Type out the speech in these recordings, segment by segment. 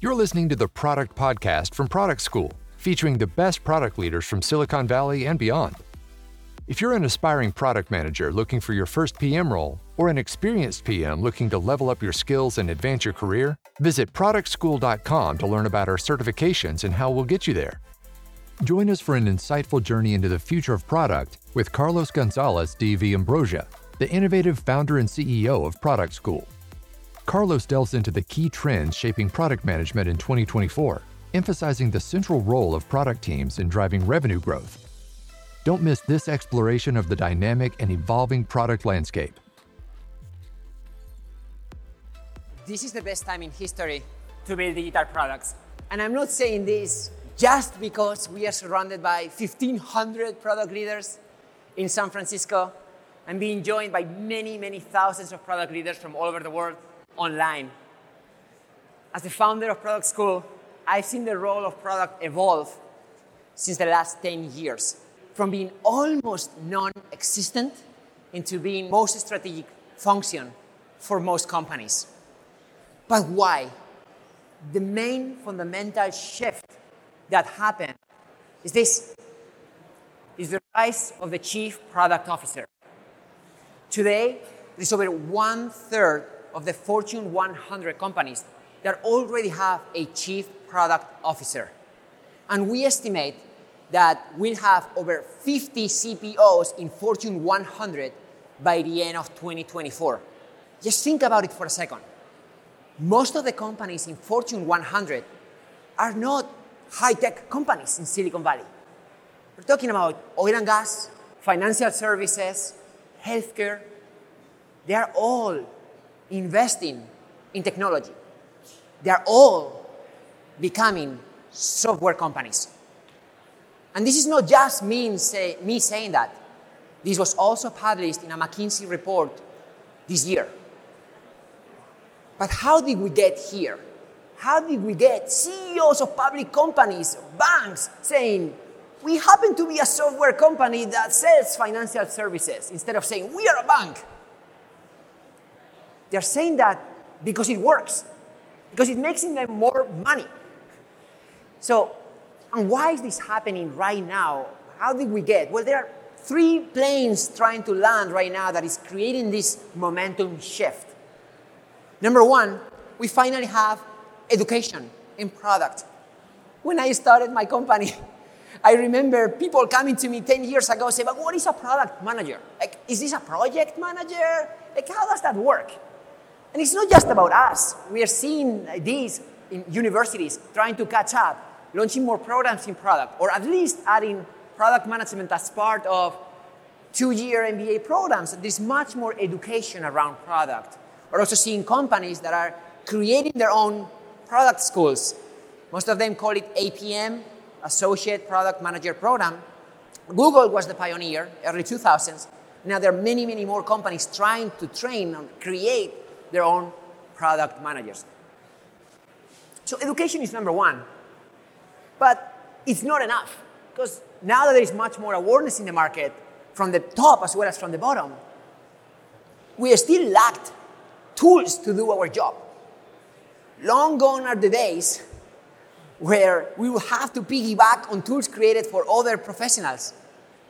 You're listening to the Product Podcast from Product School, featuring the best product leaders from Silicon Valley and beyond. If you're an aspiring product manager looking for your first PM role, or an experienced PM looking to level up your skills and advance your career, visit productschool.com to learn about our certifications and how we'll get you there. Join us for an insightful journey into the future of product with Carlos Gonzalez De Villaumbrosia, the innovative founder and CEO of Product School. Carlos delves into the key trends shaping product management in 2024, emphasizing the central role of product teams in driving revenue growth don't miss this exploration of the dynamic and evolving product landscape. This is the best time in history to build digital products. And I'm not saying this just because we are surrounded by 1,500 product leaders in San Francisco and being joined by many, many thousands of product leaders from all over the world online. As the founder of Product School, I've seen the role of product evolve since the last 10 years from being almost non existent into being most strategic function for most companies. But why? The main fundamental shift that happened is this is the rise of the chief product officer. Today, there's over one third of the Fortune 100 companies that already have a chief product officer. And we estimate that we'll have over 50 CPOs in Fortune 100 by the end of 2024. Just think about it for a second. Most of the companies in Fortune 100 are not high tech companies in Silicon Valley. We're talking about oil and gas, financial services, healthcare. They are all investing in technology. They are all becoming software companies. And this is not just me, say, me saying that. This was also published in a McKinsey report this year. But how did we get here? How did we get CEOs of public companies, banks, saying, we happen to be a software company that sells financial services, instead of saying, we are a bank? They're saying that because it works, because it makes them more money. So and why is this happening right now? How did we get? Well, there are three planes trying to land right now that is creating this momentum shift. Number one, we finally have education in product. When I started my company, I remember people coming to me 10 years ago saying, but what is a product manager? Like, is this a project manager? Like, how does that work? And it's not just about us. We are seeing these in universities trying to catch up launching more programs in product, or at least adding product management as part of two-year MBA programs. There's much more education around product. We're also seeing companies that are creating their own product schools. Most of them call it APM, Associate Product Manager Program. Google was the pioneer, early 2000s. Now there are many, many more companies trying to train and create their own product managers. So education is number one. But it's not enough because now that there is much more awareness in the market from the top as well as from the bottom, we still lacked tools to do our job. Long gone are the days where we will have to piggyback on tools created for other professionals,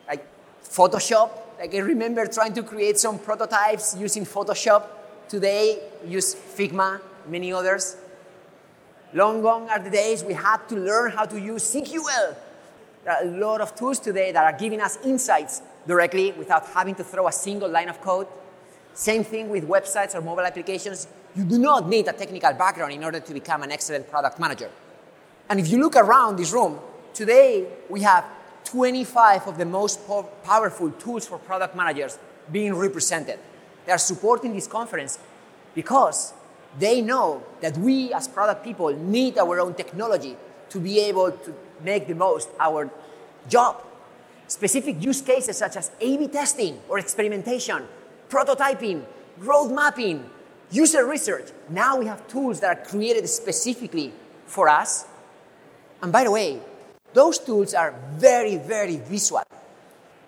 like Photoshop. Like I remember trying to create some prototypes using Photoshop. Today, use Figma, many others. Long gone are the days we had to learn how to use SQL. There are a lot of tools today that are giving us insights directly without having to throw a single line of code. Same thing with websites or mobile applications. You do not need a technical background in order to become an excellent product manager. And if you look around this room, today we have 25 of the most po- powerful tools for product managers being represented. They are supporting this conference because they know that we as product people need our own technology to be able to make the most our job. Specific use cases such as A-B testing or experimentation, prototyping, road mapping, user research. Now we have tools that are created specifically for us. And by the way, those tools are very, very visual.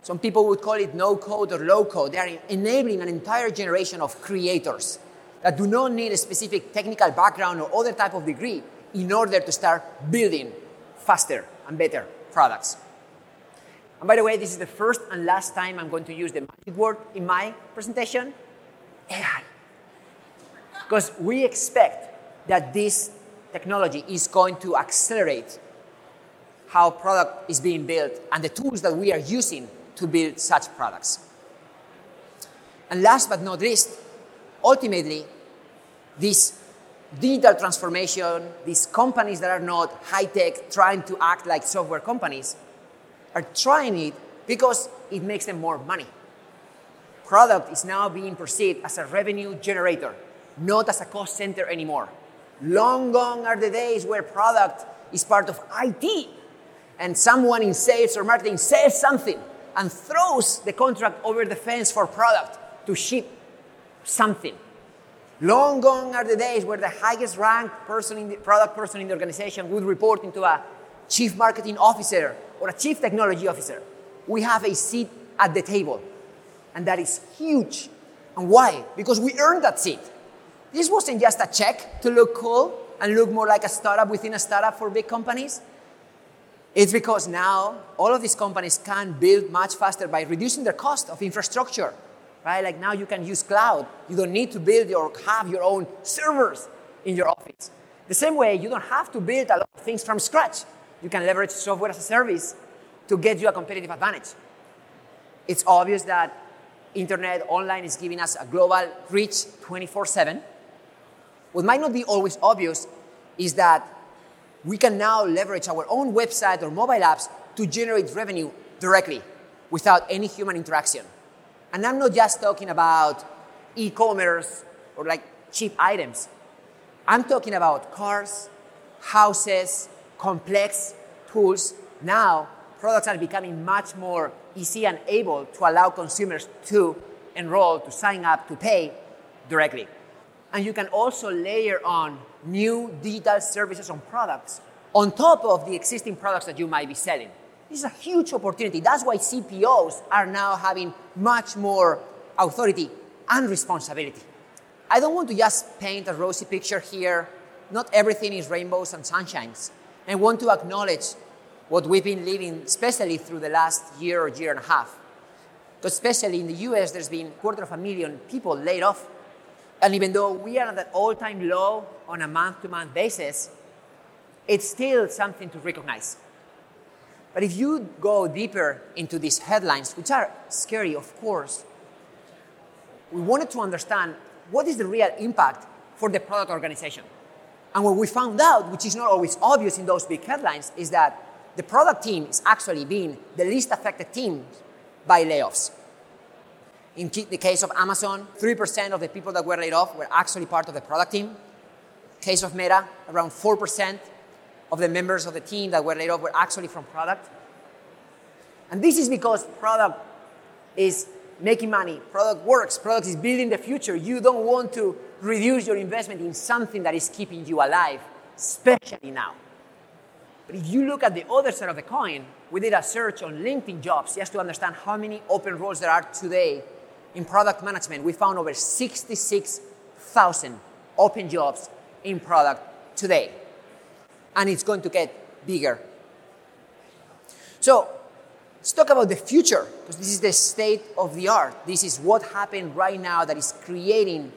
Some people would call it no code or low code. They are enabling an entire generation of creators that do not need a specific technical background or other type of degree in order to start building faster and better products. And by the way, this is the first and last time I'm going to use the magic word in my presentation AI. Because we expect that this technology is going to accelerate how product is being built and the tools that we are using to build such products. And last but not least, ultimately, this digital transformation, these companies that are not high tech, trying to act like software companies, are trying it because it makes them more money. Product is now being perceived as a revenue generator, not as a cost center anymore. Long gone are the days where product is part of IT and someone in sales or marketing says something and throws the contract over the fence for product to ship something. Long gone are the days where the highest ranked person in the product person in the organization would report into a chief marketing officer or a chief technology officer. We have a seat at the table. And that is huge. And why? Because we earned that seat. This wasn't just a check to look cool and look more like a startup within a startup for big companies. It's because now all of these companies can build much faster by reducing their cost of infrastructure right? Like now you can use cloud. You don't need to build or have your own servers in your office. The same way, you don't have to build a lot of things from scratch. You can leverage software as a service to get you a competitive advantage. It's obvious that internet online is giving us a global reach 24 7. What might not be always obvious is that we can now leverage our own website or mobile apps to generate revenue directly without any human interaction. And I'm not just talking about e commerce or like cheap items. I'm talking about cars, houses, complex tools. Now, products are becoming much more easy and able to allow consumers to enroll, to sign up, to pay directly. And you can also layer on new digital services and products on top of the existing products that you might be selling. This is a huge opportunity. That's why CPOs are now having much more authority and responsibility. I don't want to just paint a rosy picture here. Not everything is rainbows and sunshines. I want to acknowledge what we've been living, especially through the last year or year and a half. Because especially in the US, there's been a quarter of a million people laid off. And even though we are at an all-time low on a month-to-month basis, it's still something to recognize. But if you go deeper into these headlines, which are scary, of course, we wanted to understand what is the real impact for the product organization. And what we found out, which is not always obvious in those big headlines, is that the product team is actually being the least affected team by layoffs. In the case of Amazon, 3% of the people that were laid off were actually part of the product team. Case of Meta, around 4% of the members of the team that were laid off were actually from product. And this is because product is making money, product works, product is building the future. You don't want to reduce your investment in something that is keeping you alive, especially now. But if you look at the other side of the coin, we did a search on LinkedIn jobs just to understand how many open roles there are today in product management. We found over 66,000 open jobs in product today and it's going to get bigger. So let's talk about the future, because this is the state of the art. This is what happened right now that is creating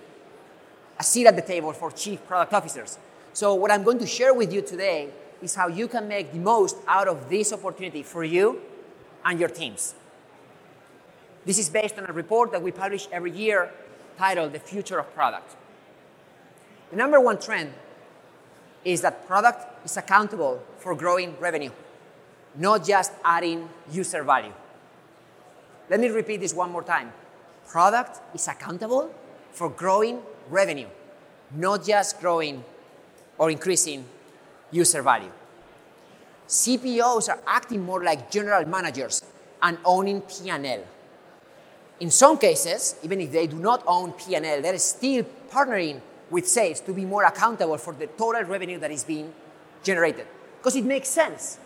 a seat at the table for chief product officers. So, what I'm going to share with you today is how you can make the most out of this opportunity for you and your teams. This is based on a report that we publish every year titled The Future of Product. The number one trend is that product is accountable for growing revenue, not just adding user value. Let me repeat this one more time. Product is accountable for growing revenue, not just growing or increasing user value. CPOs are acting more like general managers and owning P&L. In some cases, even if they do not own P&L, they're still partnering with sales to be more accountable for the total revenue that is being generated. Because it makes sense.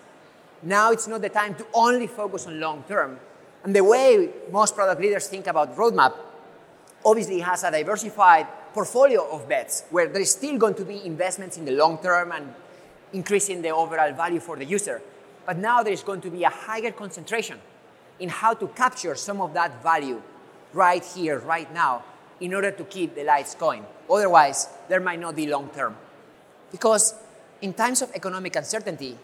Now it's not the time to only focus on long term. And the way most product leaders think about roadmap obviously has a diversified portfolio of bets where there is still going to be investments in the long term and increasing the overall value for the user. But now there's going to be a higher concentration in how to capture some of that value right here, right now, in order to keep the lights going. Otherwise, there might not be long term. Because in times of economic uncertainty,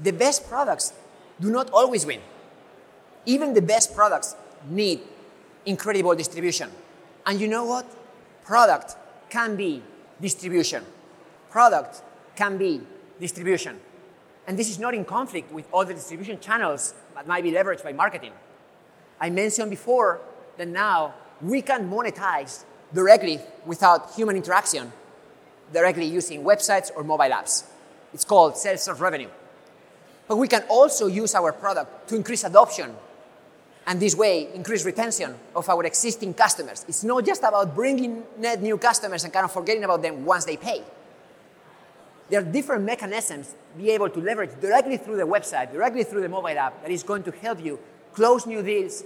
the best products do not always win. Even the best products need incredible distribution. And you know what? Product can be distribution. Product can be distribution. And this is not in conflict with other distribution channels that might be leveraged by marketing. I mentioned before that now we can monetize directly without human interaction, directly using websites or mobile apps. It's called self serve revenue. But we can also use our product to increase adoption and this way increase retention of our existing customers. It's not just about bringing net new customers and kind of forgetting about them once they pay. There are different mechanisms to be able to leverage directly through the website, directly through the mobile app that is going to help you close new deals,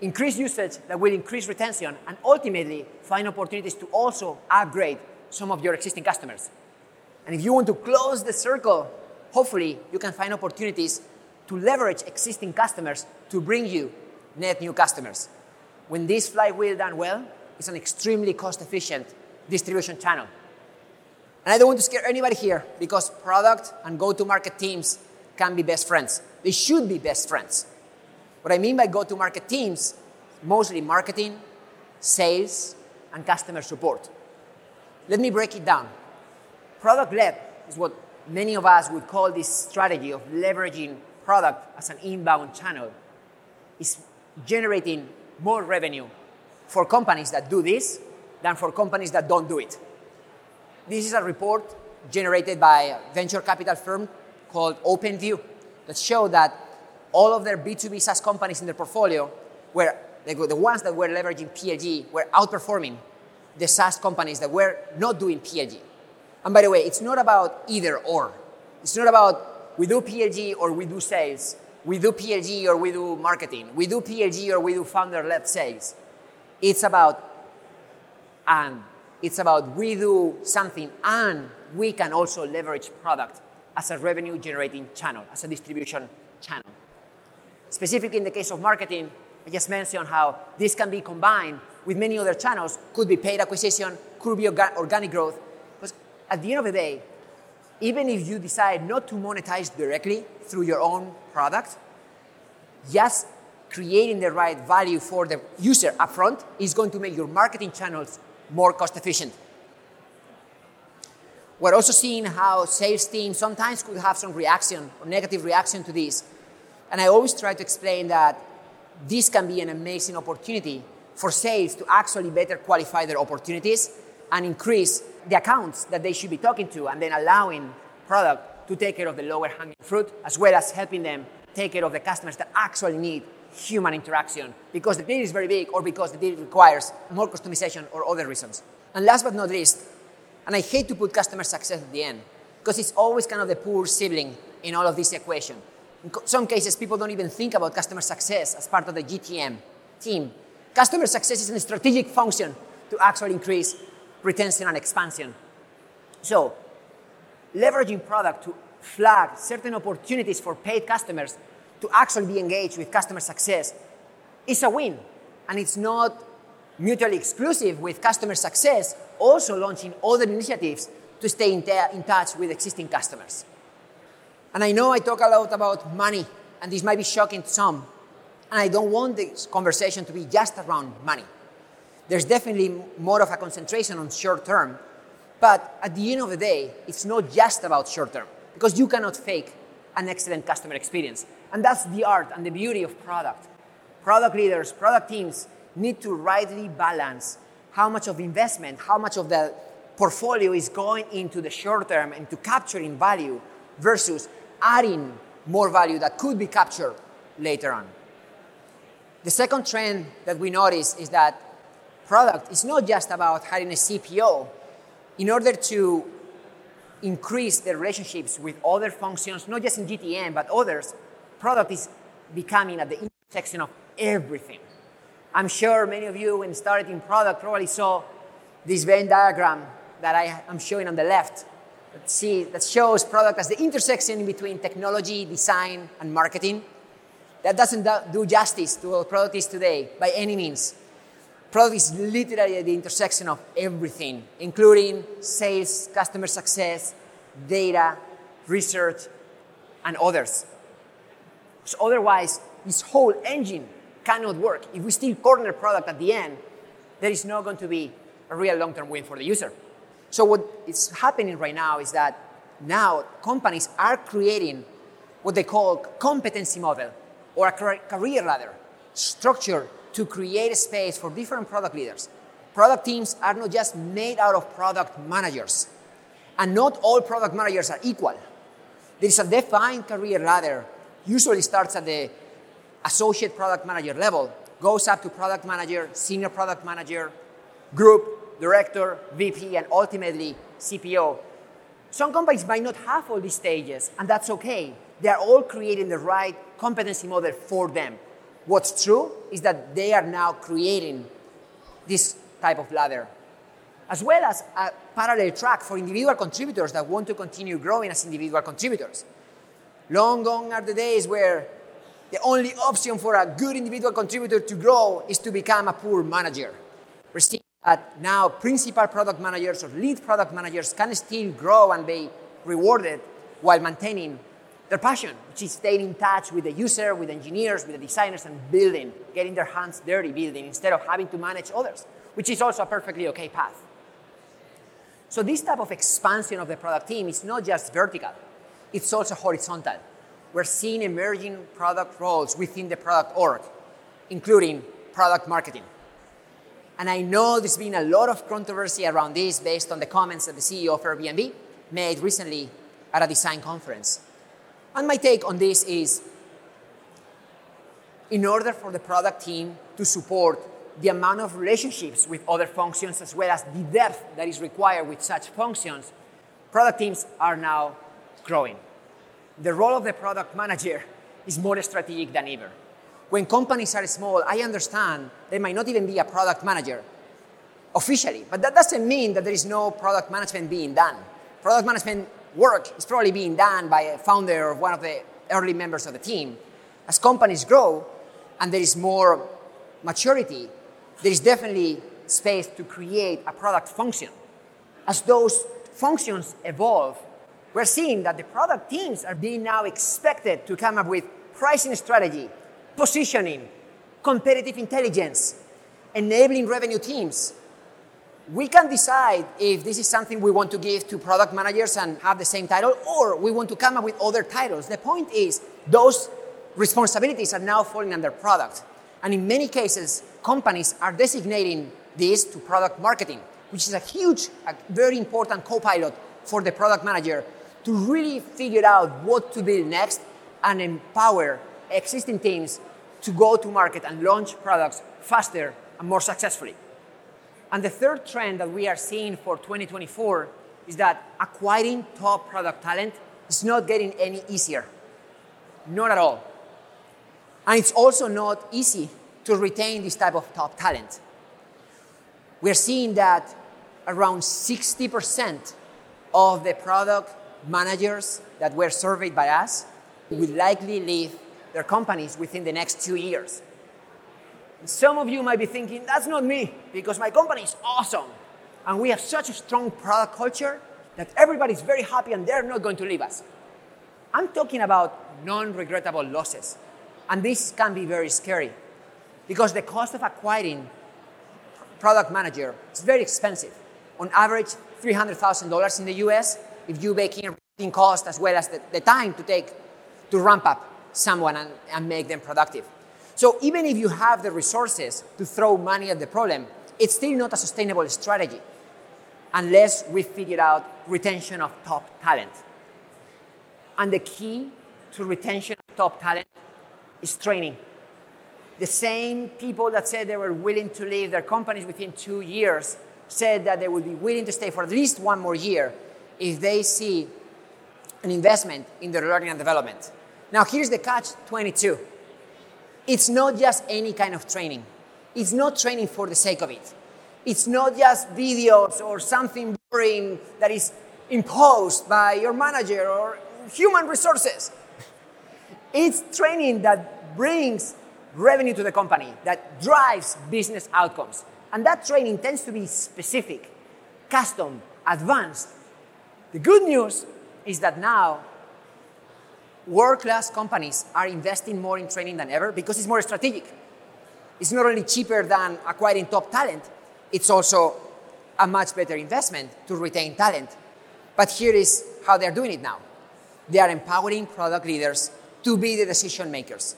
increase usage that will increase retention, and ultimately find opportunities to also upgrade some of your existing customers. And if you want to close the circle, hopefully you can find opportunities to leverage existing customers to bring you net new customers. When this flywheel done well, it's an extremely cost efficient distribution channel. And I don't want to scare anybody here because product and go to market teams can be best friends. They should be best friends. What I mean by go to market teams, mostly marketing, sales, and customer support. Let me break it down. Product led is what many of us would call this strategy of leveraging product as an inbound channel. Is generating more revenue for companies that do this than for companies that don't do it. This is a report generated by a venture capital firm called OpenView that showed that all of their B2B SaaS companies in their portfolio were the ones that were leveraging PLG were outperforming the SaaS companies that were not doing PLG. And by the way, it's not about either or. It's not about we do PLG or we do sales we do PLG or we do marketing, we do PLG or we do founder led sales. It's about and it's about we do something and we can also leverage product as a revenue generating channel, as a distribution channel. Specifically in the case of marketing, I just mentioned how this can be combined with many other channels, could be paid acquisition, could be organic growth. Because at the end of the day, even if you decide not to monetize directly through your own product, just creating the right value for the user upfront is going to make your marketing channels more cost efficient. We're also seeing how sales teams sometimes could have some reaction or negative reaction to this. And I always try to explain that this can be an amazing opportunity for sales to actually better qualify their opportunities and increase the accounts that they should be talking to and then allowing product to take care of the lower hanging fruit as well as helping them take care of the customers that actually need human interaction because the deal is very big or because the deal requires more customization or other reasons. And last but not least, and I hate to put customer success at the end because it's always kind of the poor sibling in all of this equation. In some cases, people don't even think about customer success as part of the GTM team. Customer success is a strategic function to actually increase retention and expansion. So, leveraging product to flag certain opportunities for paid customers to actually be engaged with customer success is a win. And it's not mutually exclusive with customer success, also launching other initiatives to stay in, t- in touch with existing customers. And I know I talk a lot about money, and this might be shocking to some. And I don't want this conversation to be just around money. There's definitely more of a concentration on short term, but at the end of the day, it's not just about short term because you cannot fake an excellent customer experience. And that's the art and the beauty of product. Product leaders, product teams need to rightly balance how much of investment, how much of the portfolio is going into the short term and to capturing value versus adding more value that could be captured later on. The second trend that we notice is that product is not just about hiring a CPO. In order to increase the relationships with other functions, not just in GTM, but others, product is becoming at the intersection of everything. I'm sure many of you, when started in product, probably saw this Venn diagram that I am showing on the left. that, see, that shows product as the intersection between technology, design, and marketing. That doesn't do justice to what product is today by any means. Product is literally at the intersection of everything, including sales, customer success, data, research, and others. Otherwise, this whole engine cannot work. If we still corner product at the end, there is not going to be a real long-term win for the user. So what is happening right now is that now companies are creating what they call competency model or a career ladder structure to create a space for different product leaders. Product teams are not just made out of product managers, and not all product managers are equal. There is a defined career ladder, usually starts at the associate product manager level, goes up to product manager, senior product manager, group, director, VP, and ultimately CPO. Some companies might not have all these stages, and that's okay. They are all creating the right competency model for them. What's true is that they are now creating this type of ladder, as well as a parallel track for individual contributors that want to continue growing as individual contributors. Long gone are the days where the only option for a good individual contributor to grow is to become a poor manager. We're seeing that now principal product managers or lead product managers can still grow and be rewarded while maintaining their passion, which is staying in touch with the user, with engineers, with the designers, and building, getting their hands dirty building instead of having to manage others, which is also a perfectly okay path. So this type of expansion of the product team is not just vertical, it's also horizontal we're seeing emerging product roles within the product org, including product marketing. And I know there's been a lot of controversy around this based on the comments that the CEO of Airbnb made recently at a design conference. And my take on this is in order for the product team to support the amount of relationships with other functions as well as the depth that is required with such functions, product teams are now growing the role of the product manager is more strategic than ever. When companies are small, I understand there might not even be a product manager officially, but that doesn't mean that there is no product management being done. Product management work is probably being done by a founder or one of the early members of the team. As companies grow and there is more maturity, there is definitely space to create a product function. As those functions evolve, we're seeing that the product teams are being now expected to come up with pricing strategy, positioning, competitive intelligence, enabling revenue teams. We can decide if this is something we want to give to product managers and have the same title, or we want to come up with other titles. The point is, those responsibilities are now falling under product. And in many cases, companies are designating this to product marketing, which is a huge, a very important co pilot for the product manager to really figure out what to build next and empower existing teams to go to market and launch products faster and more successfully. And the third trend that we are seeing for 2024 is that acquiring top product talent is not getting any easier. Not at all. And it's also not easy to retain this type of top talent. We're seeing that around 60% of the product managers that were surveyed by us will likely leave their companies within the next two years. Some of you might be thinking, that's not me, because my company is awesome. And we have such a strong product culture that everybody's very happy and they're not going to leave us. I'm talking about non regrettable losses. And this can be very scary because the cost of acquiring product manager is very expensive. On average, $300,000 in the US if you bake in cost as well as the, the time to take to ramp up someone and, and make them productive. So even if you have the resources to throw money at the problem, it's still not a sustainable strategy unless we figure out retention of top talent. And the key to retention of top talent is training. The same people that said they were willing to leave their companies within two years said that they would be willing to stay for at least one more year if they see an investment in their learning and development. Now, here's the catch 22 it's not just any kind of training, it's not training for the sake of it. It's not just videos or something boring that is imposed by your manager or human resources. It's training that brings revenue to the company, that drives business outcomes. And that training tends to be specific, custom, advanced. The good news is that now world class companies are investing more in training than ever because it's more strategic. It's not only cheaper than acquiring top talent, it's also a much better investment to retain talent. But here is how they're doing it now they are empowering product leaders to be the decision makers.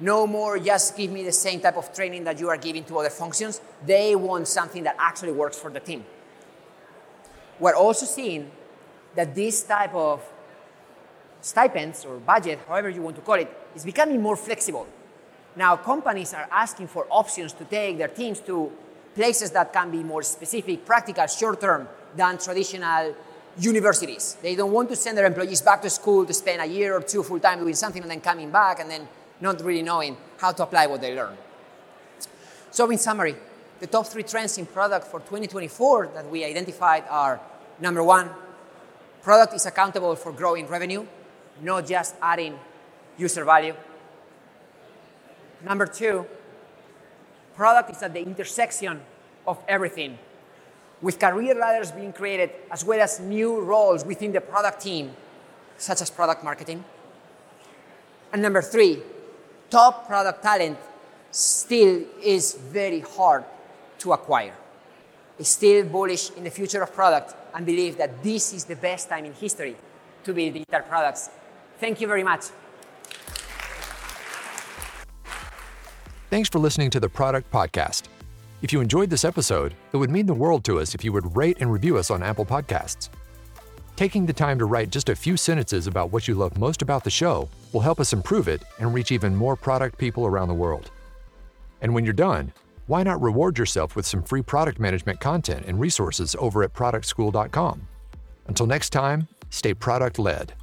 No more just give me the same type of training that you are giving to other functions. They want something that actually works for the team. We're also seeing that this type of stipends or budget, however you want to call it, is becoming more flexible. Now, companies are asking for options to take their teams to places that can be more specific, practical, short term than traditional universities. They don't want to send their employees back to school to spend a year or two full time doing something and then coming back and then not really knowing how to apply what they learn. So, in summary, the top three trends in product for 2024 that we identified are number one, product is accountable for growing revenue, not just adding user value. Number two, product is at the intersection of everything, with career ladders being created as well as new roles within the product team, such as product marketing. And number three, top product talent still is very hard to acquire. Is still bullish in the future of product and believe that this is the best time in history to build digital products. Thank you very much. Thanks for listening to the Product Podcast. If you enjoyed this episode, it would mean the world to us if you would rate and review us on Apple Podcasts. Taking the time to write just a few sentences about what you love most about the show will help us improve it and reach even more product people around the world. And when you're done, why not reward yourself with some free product management content and resources over at productschool.com? Until next time, stay product led.